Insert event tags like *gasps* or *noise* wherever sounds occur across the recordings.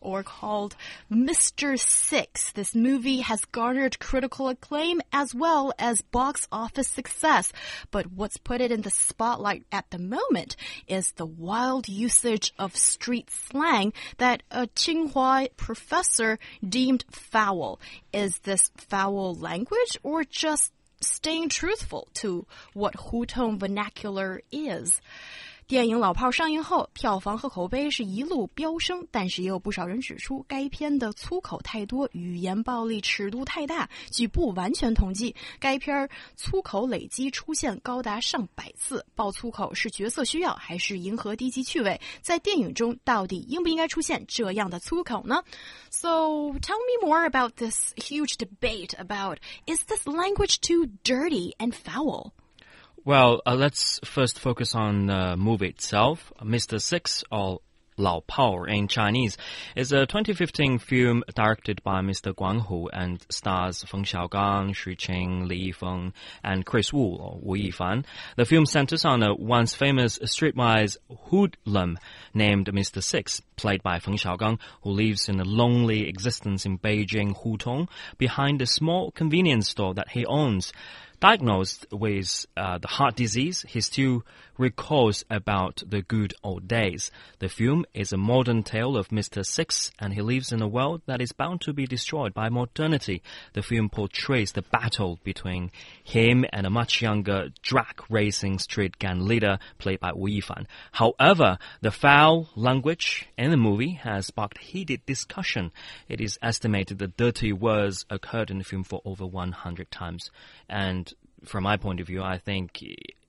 Or called Mr. Six. This movie has garnered critical acclaim as well as box office success. But what's put it in the spotlight at the moment is the wild usage of street slang that a Tsinghua professor deemed foul. Is this foul language or just staying truthful to what Hutong vernacular is? 电影《老炮儿》上映后，票房和口碑是一路飙升，但是也有不少人指出，该片的粗口太多，语言暴力尺度太大。据不完全统计，该片儿粗口累积出现高达上百次。爆粗口是角色需要，还是迎合低级趣味？在电影中，到底应不应该出现这样的粗口呢？So tell me more about this huge debate about is this language too dirty and foul? Well, uh, let's first focus on the movie itself. Mr. Six, or Lao Pao in Chinese, is a 2015 film directed by Mr. Guan Hu and stars Feng Xiaogang, Xu Qing, Li Yifeng, and Kris Wu, or Wu Yifan. The film centers on a once famous streetwise hoodlum named Mr. Six, played by Feng Xiaogang, who lives in a lonely existence in Beijing Hutong behind a small convenience store that he owns. Diagnosed with uh, the heart disease, he still recalls about the good old days. The film is a modern tale of Mr. Six, and he lives in a world that is bound to be destroyed by modernity. The film portrays the battle between him and a much younger drag racing street gang leader played by Wu Yifan. However, the foul language in the movie has sparked heated discussion. It is estimated that dirty words occurred in the film for over 100 times. And from my point of view, I think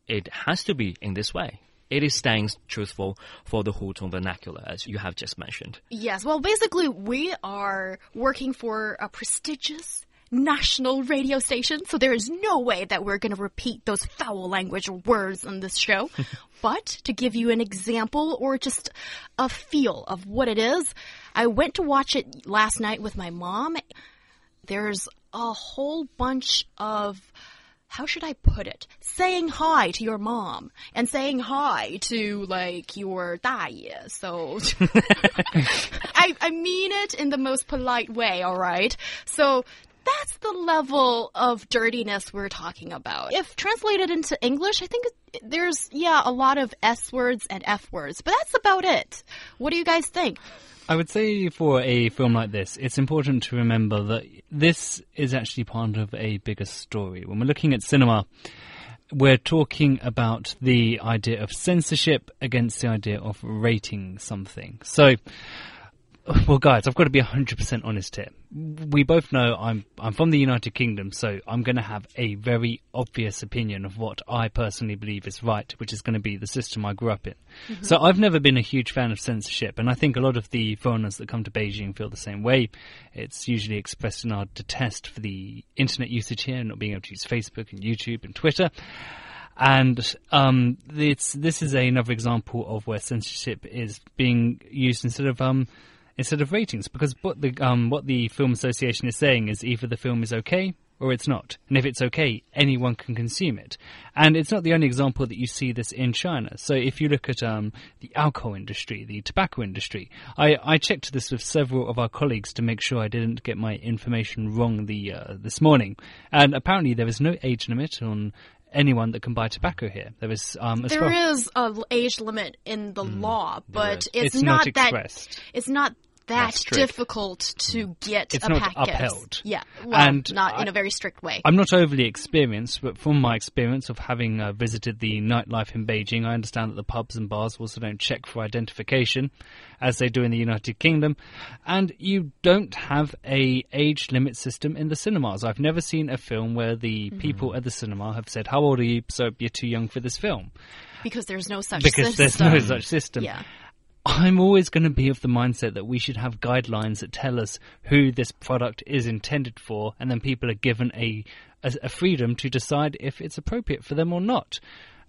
it has to be in this way it is staying truthful for the Hutong vernacular, as you have just mentioned. Yes, well, basically, we are working for a prestigious national radio station, so there is no way that we're going to repeat those foul language words on this show. *laughs* but to give you an example or just a feel of what it is, I went to watch it last night with my mom. There's a whole bunch of how should I put it? Saying hi to your mom and saying hi to like your 大爷. So *laughs* I, I mean it in the most polite way, alright? So that's the level of dirtiness we're talking about. If translated into English, I think there's, yeah, a lot of S words and F words, but that's about it. What do you guys think? I would say for a film like this, it's important to remember that this is actually part of a bigger story. When we're looking at cinema, we're talking about the idea of censorship against the idea of rating something. So, well, guys, I've got to be 100% honest here. We both know I'm I'm from the United Kingdom, so I'm going to have a very obvious opinion of what I personally believe is right, which is going to be the system I grew up in. Mm-hmm. So I've never been a huge fan of censorship, and I think a lot of the foreigners that come to Beijing feel the same way. It's usually expressed in our detest for the internet usage here, not being able to use Facebook and YouTube and Twitter. And um, this this is another example of where censorship is being used instead of um, instead of ratings because what the um, what the film association is saying is either the film is okay or it's not. And if it's okay, anyone can consume it. And it's not the only example that you see this in China. So if you look at um, the alcohol industry, the tobacco industry, I, I checked this with several of our colleagues to make sure I didn't get my information wrong the uh, this morning. And apparently there is no age limit on anyone that can buy tobacco here. There is um, there well. is a age limit in the mm, law, but it's, it's, not, not that it's not that difficult to get it's a not packet. upheld. Yeah, well, and not I, in a very strict way. I'm not overly experienced, but from my experience of having uh, visited the nightlife in Beijing, I understand that the pubs and bars also don't check for identification, as they do in the United Kingdom, and you don't have a age limit system in the cinemas. I've never seen a film where the mm-hmm. people at the cinema have said, "How old are you?" So you're too young for this film. Because there's no such because system. there's no such system. Yeah. I'm always going to be of the mindset that we should have guidelines that tell us who this product is intended for, and then people are given a, a, a freedom to decide if it's appropriate for them or not.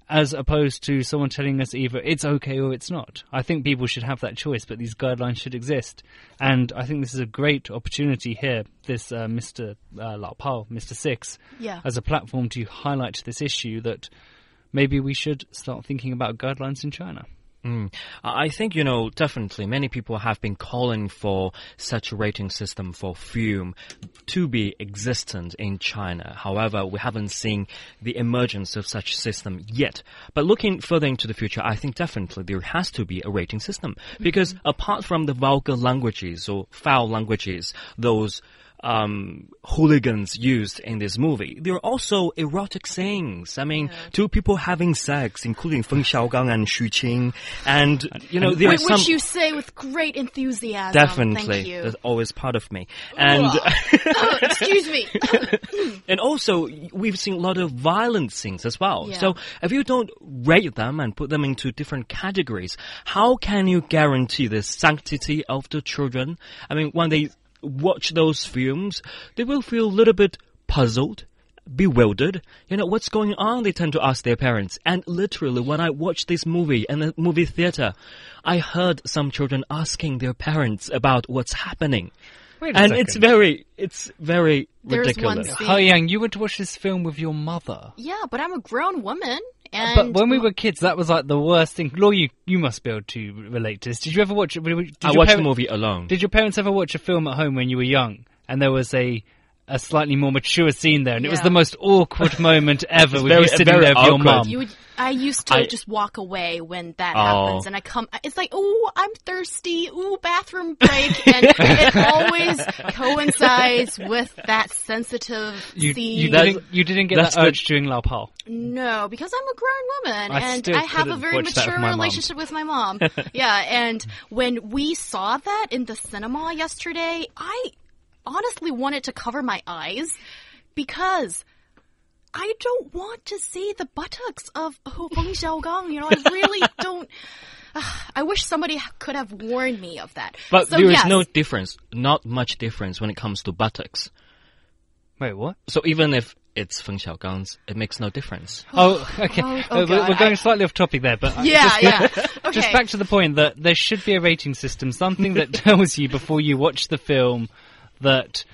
as opposed to someone telling us either it's okay or it's not. I think people should have that choice, but these guidelines should exist. And I think this is a great opportunity here, this uh, Mr. Uh, Lao Pao, Mr. Six, Yeah. as a platform to highlight this issue that maybe we should start thinking about guidelines in China. Mm. I think, you know, definitely many people have been calling for such a rating system for fume to be existent in China. However, we haven't seen the emergence of such system yet. But looking further into the future, I think definitely there has to be a rating system because apart from the vulgar languages or foul languages, those um, hooligans used in this movie. There are also erotic scenes. I mean, two people having sex, including Feng Xiaogang and Xu Qing, and you know, there are Which some you say with great enthusiasm. definitely that's always part of me, and *laughs* Oh, excuse me. *laughs* and also we've seen a lot of violent scenes as well. Yeah. So if you don't rate them and put them into different categories, how can you guarantee the sanctity of the children? I mean, when they watch those films, they will feel a little bit puzzled. Bewildered, you know what's going on. They tend to ask their parents. And literally, when I watched this movie in the movie theater, I heard some children asking their parents about what's happening, Wait a and second. it's very, it's very There's ridiculous. scene- Ho Yang, you went to watch this film with your mother. yeah, but I'm a grown woman. Uh, and But when we were kids, that was like the worst thing. Law, you, you must be able to relate to this. Did you ever watch? Did I your watched the movie alone. Did your parents ever watch a film at home when you were young, and there was a a slightly more mature scene there, and it was the most awkward *laughs* moment ever with very- you sitting very there with your awkward. mum. You would, I used to I- just walk away when that Oh. happens, and I come. It's like, oh, I'm thirsty. Ooh, bathroom break, and *laughs* it always coincides with that sensitive You, scene. you didn't you didn't get that's that the- urge during Lao Pao. No, because I'm a grown woman I and I have a very mature with my mum. relationship with my mom. *laughs* yeah, and when we saw that in the cinema yesterday, I honestly wanted to cover my eyes because I don't want to see the buttocks of Hu Feng Xiaogang. You know, I really *laughs* don't. I wish somebody could have warned me of that. But so, there is yes, no difference, not much difference when it comes to buttocks. Wait, what? So even if it's Feng Xiaogang's, it makes no difference. *gasps* Oh, oh, okay. Oh, oh we're, we're going I- slightly off topic there, but Yeah, just, yeah. *laughs* Okay. just back to the point that there should be a rating system, something that *laughs* tells you before you watch the film that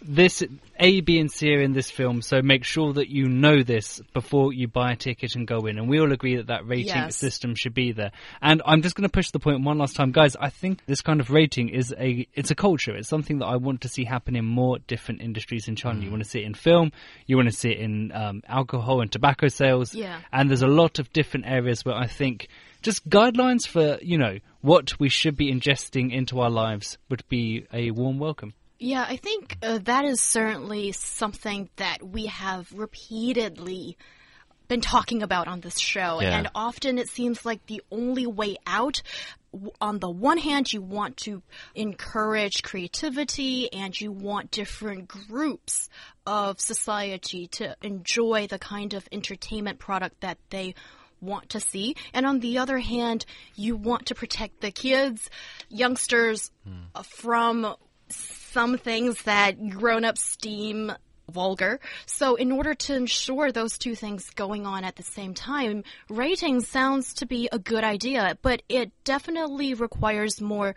this A, B, and C are in this film. So make sure that you know this before you buy a ticket and go in. And we all agree that that rating Yes. system should be there. And I'm just going to push the point one last time, guys. I think this kind of rating is a it's a culture. It's something that I want to see happen in more different industries in China. You want to see it in film. You want to see it in um, alcohol and tobacco sales. Yeah. And there's a lot of different areas where I think just guidelines for you know what we should be ingesting into our lives would be a warm welcome. Yeah, I think uh, that is certainly something that we have repeatedly been talking about on this show. Yeah. And often it seems like the only way out. On the one hand, you want to encourage creativity and you want different groups of society to enjoy the kind of entertainment product that they want to see. And on the other hand, you want to protect the kids, youngsters, uh, from some things that grown ups deem vulgar. So, in order to ensure those two things going on at the same time, rating sounds to be a good idea, but it definitely requires more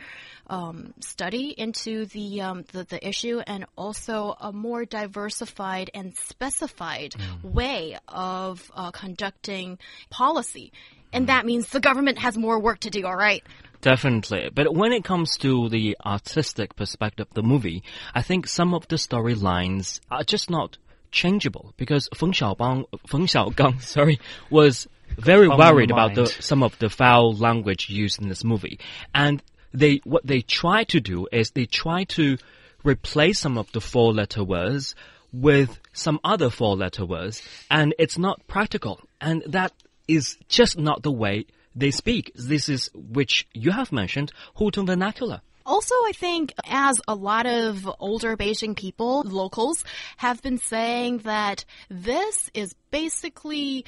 um, study into the, um, the the issue and also a more diversified and specified way of uh, conducting policy. And that means the government has more work to do. All right. Definitely. But when it comes to the artistic perspective of the movie, I think some of the storylines are just not changeable because Feng Xiaobang, Feng Xiaogang, *laughs* sorry, was very worried about the, some of the foul language used in this movie. And they, what they try to do is they try to replace some of the four letter words with some other four letter words and it's not practical. And that is just not the way they speak. This is which you have mentioned, Hutong vernacular. Also, I think as a lot of older Beijing people, locals, have been saying that this is basically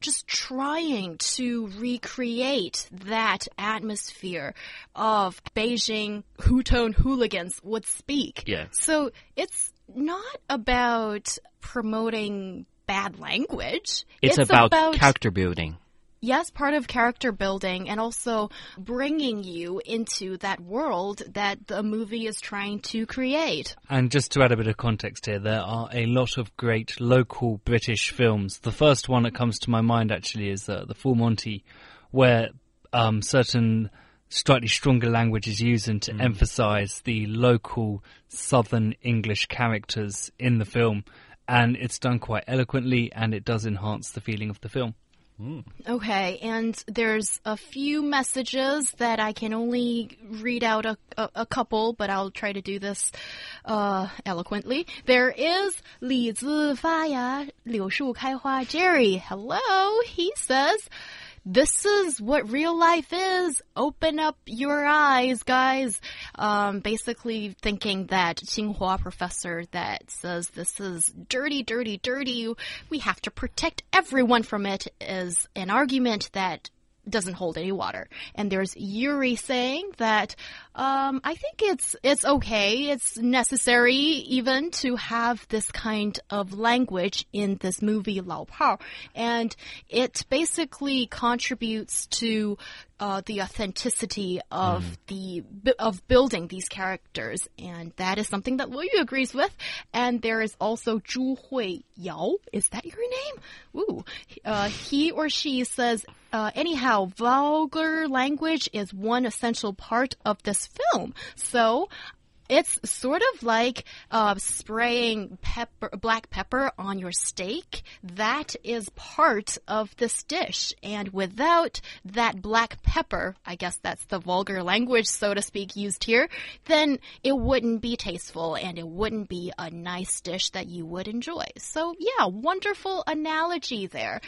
just trying to recreate that atmosphere of Beijing Hutong hooligans would speak. Yeah. So it's not about promoting bad language. It's, about, character building. Yes, part of character building and also bringing you into that world that the movie is trying to create. And just to add a bit of context here, there are a lot of great local British films. The first one that comes to my mind actually is uh, The Full Monty, where um, certain slightly stronger language is used to mm. emphasize the local southern English characters in the film. And it's done quite eloquently and it does enhance the feeling of the film. Mm. Okay, and there's a few messages that I can only read out a, a, a couple, but I'll try to do this uh, eloquently. There is 李子发芽，柳树开花 Jerry. Hello, he says. This is what real life is. Open up your eyes, guys. Um, basically thinking that Tsinghua professor that says this is dirty, dirty, dirty. We have to protect everyone from it is an argument that doesn't hold any water. And there's Yuri saying that um, I think it's it's okay, it's necessary even to have this kind of language in this movie Lao Pao, and it basically contributes to uh, the authenticity of mm. the of building these characters, and that is something that Lu Yu agrees with. And there is also Zhu Hui Yao. Is that your name? Ooh, uh, he or she says. Uh, anyhow, vulgar language is one essential part of this film. So it's sort of like uh, spraying pepper, black pepper on your steak. That is part of this dish. And without that black pepper, I guess that's the vulgar language, so to speak, used here, then it wouldn't be tasteful and it wouldn't be a nice dish that you would enjoy. So, yeah, wonderful analogy there.